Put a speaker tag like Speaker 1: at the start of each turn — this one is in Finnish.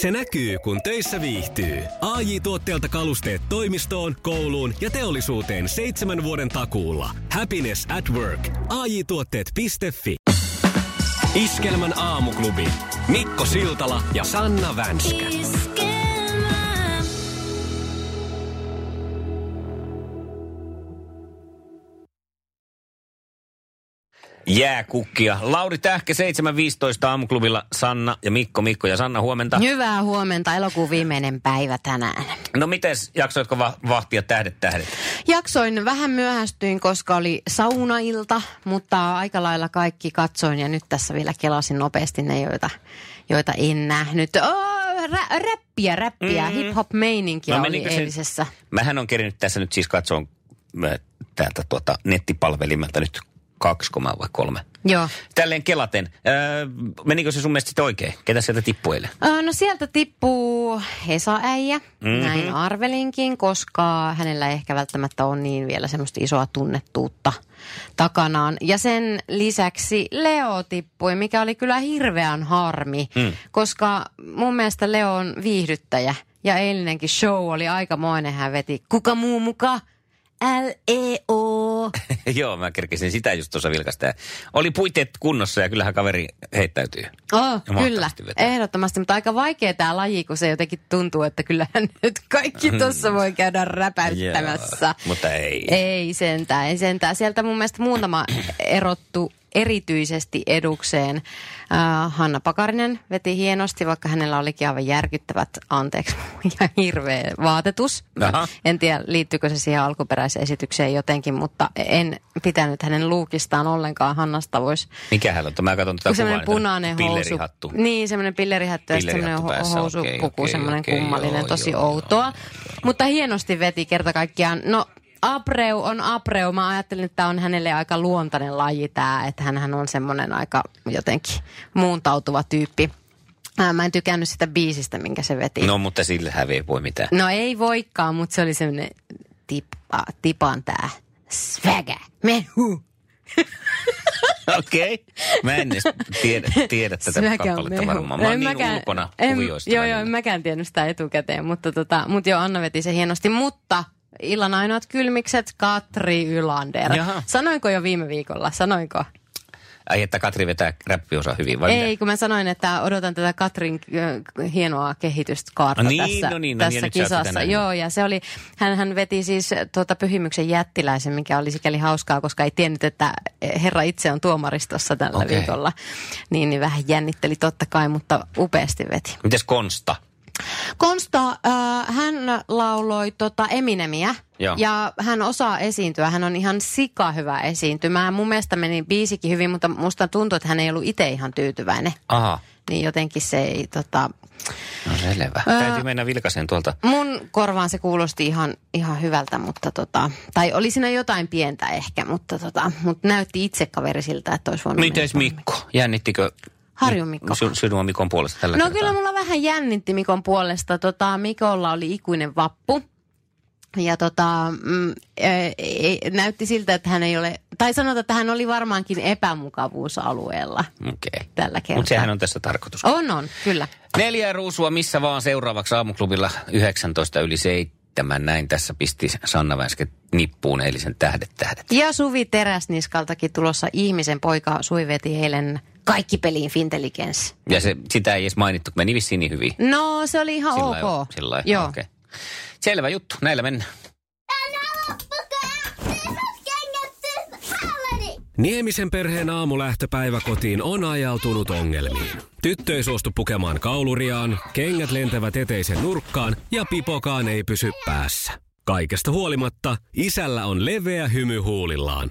Speaker 1: Se näkyy, kun töissä viihtyy. ai tuotteelta kalusteet toimistoon, kouluun ja teollisuuteen seitsemän vuoden takuulla. Happiness at work. ai tuotteetfi Iskelmän aamuklubi. Mikko Siltala ja Sanna Vänskä.
Speaker 2: Jääkukkia. Lauri Tähkä 7.15 aamuklubilla Sanna ja Mikko. Mikko ja Sanna, huomenta.
Speaker 3: Hyvää huomenta. Elokuun viimeinen päivä tänään.
Speaker 2: No mites, jaksoitko va- vahtia tähdet tähdet?
Speaker 3: Jaksoin vähän myöhästyin, koska oli saunailta, mutta aika lailla kaikki katsoin ja nyt tässä vielä kelasin nopeasti ne, joita, joita en nähnyt. Oh, rä- räppiä, räppiä, mm. hip-hop-meininkiä no, oli eilisessä.
Speaker 2: Mähän on kerinyt tässä nyt siis katsoa täältä tuota nettipalvelimelta nyt kaksi komaa vai kolme.
Speaker 3: Joo.
Speaker 2: Tälleen kelaten. Öö, menikö se sun mielestä sitten oikein? Ketä sieltä tippuu eilen?
Speaker 3: Öö, no sieltä tippuu Hesa-äijä, mm-hmm. näin arvelinkin, koska hänellä ei ehkä välttämättä ole niin vielä semmoista isoa tunnettuutta takanaan. Ja sen lisäksi Leo tippui, mikä oli kyllä hirveän harmi, mm. koska mun mielestä Leo on viihdyttäjä. Ja eilinenkin show oli aikamoinen, hän veti kuka muu mukaan L-E-O.
Speaker 2: Joo, mä kerkesin sitä just tuossa vilkasta. Oli puitteet kunnossa ja kyllähän kaveri heittäytyy.
Speaker 3: Oh, kyllä, vetää. ehdottomasti. Mutta aika vaikea tämä laji, kun se jotenkin tuntuu, että kyllähän nyt kaikki tuossa voi käydä räpäyttämässä.
Speaker 2: Joo, mutta ei.
Speaker 3: Ei sentään, ei sentään. Sieltä mun mielestä muutama erottu erityisesti edukseen. Äh, Hanna Pakarinen veti hienosti, vaikka hänellä olikin aivan järkyttävät, anteeksi, ja hirveä vaatetus. Aha. En tiedä, liittyykö se siihen alkuperäiseen esitykseen jotenkin, mutta en pitänyt hänen luukistaan ollenkaan. Hannasta voisi...
Speaker 2: Mikä hän on? Mä katson tätä
Speaker 3: Semmoinen punainen housu. Niin, semmoinen pillerihattu ja semmoinen housupuku, okay, okay, semmoinen okay, kummallinen, joo, tosi joo, outoa. Joo, joo. Mutta hienosti veti kerta kaikkiaan. No, Abreu on Abreu. Mä ajattelin, että tämä on hänelle aika luontainen laji tämä, että hän on semmoinen aika jotenkin muuntautuva tyyppi. Mä en tykännyt sitä biisistä, minkä se veti.
Speaker 2: No, mutta sille ei voi mitään.
Speaker 3: No ei voikaan, mutta se oli semmoinen tipa, tipan tää swagger, mehu.
Speaker 2: Okei. Okay. Mä en edes tiedä, tiedä tätä kappaletta varmaan. Mä oon niin mäkään, ulkona en, kuvioista.
Speaker 3: Joo, joo, en mäkään tiennyt sitä etukäteen, mutta, tota, mutta joo, Anna veti se hienosti. Mutta illan ainoat kylmikset, Katri Ylander. Jaha. Sanoinko jo viime viikolla? Sanoinko?
Speaker 2: Ai, että Katri vetää räppiosa hyvin, vai
Speaker 3: Ei, mitä? kun mä sanoin, että odotan tätä Katrin äh, hienoa kehityskaarta
Speaker 2: no
Speaker 3: niin, tässä,
Speaker 2: no niin,
Speaker 3: no niin, tässä kisassa. Joo, ja se oli, hän, hän veti siis tuota pyhimyksen jättiläisen, mikä oli sikäli hauskaa, koska ei tiennyt, että herra itse on tuomaristossa tällä okay. viikolla. Niin, niin vähän jännitteli totta kai, mutta upeasti veti.
Speaker 2: Mites Konsta?
Speaker 3: Konsta, äh, hän lauloi tota Eminemiä Joo. ja hän osaa esiintyä. Hän on ihan sika hyvä esiintymään. Mun mielestä meni biisikin hyvin, mutta musta tuntuu, että hän ei ollut itse ihan tyytyväinen.
Speaker 2: Aha.
Speaker 3: Niin jotenkin se ei tota...
Speaker 2: No selvä. Ää, Täytyy mennä vilkasen tuolta.
Speaker 3: Mun korvaan se kuulosti ihan, ihan hyvältä, mutta tota... Tai oli siinä jotain pientä ehkä, mutta tota... Mutta näytti itse kaveri siltä, että olisi voinut...
Speaker 2: Mites Mikko? Jännittikö
Speaker 3: Harjun Mikko.
Speaker 2: Sinua Mikon puolesta tällä
Speaker 3: No
Speaker 2: kertaa.
Speaker 3: kyllä mulla vähän jännitti Mikon puolesta. Tota, Mikolla oli ikuinen vappu. Ja tota, mm, e, e, näytti siltä, että hän ei ole, tai sanotaan, että hän oli varmaankin epämukavuusalueella
Speaker 2: okay.
Speaker 3: tällä kertaa.
Speaker 2: Mutta sehän on tässä tarkoitus.
Speaker 3: On, on, kyllä.
Speaker 2: Neljä ruusua missä vaan seuraavaksi aamuklubilla 19 yli 7. Näin tässä pisti Sanna Vänskä nippuun eilisen tähdet tähdet.
Speaker 3: Ja Suvi Teräsniskaltakin tulossa ihmisen poika suiveti eilen kaikki peliin Fintelligence.
Speaker 2: Ja se, sitä ei edes mainittu, meni vissiin niin hyvin.
Speaker 3: No, se oli ihan sillä ok.
Speaker 2: Sillä Joo. Okay. Selvä juttu, näillä mennään.
Speaker 1: Niemisen perheen aamulähtöpäivä kotiin on ajautunut ongelmiin. Tyttö ei suostu pukemaan kauluriaan, kengät lentävät eteisen nurkkaan ja pipokaan ei pysy päässä. Kaikesta huolimatta, isällä on leveä hymy huulillaan.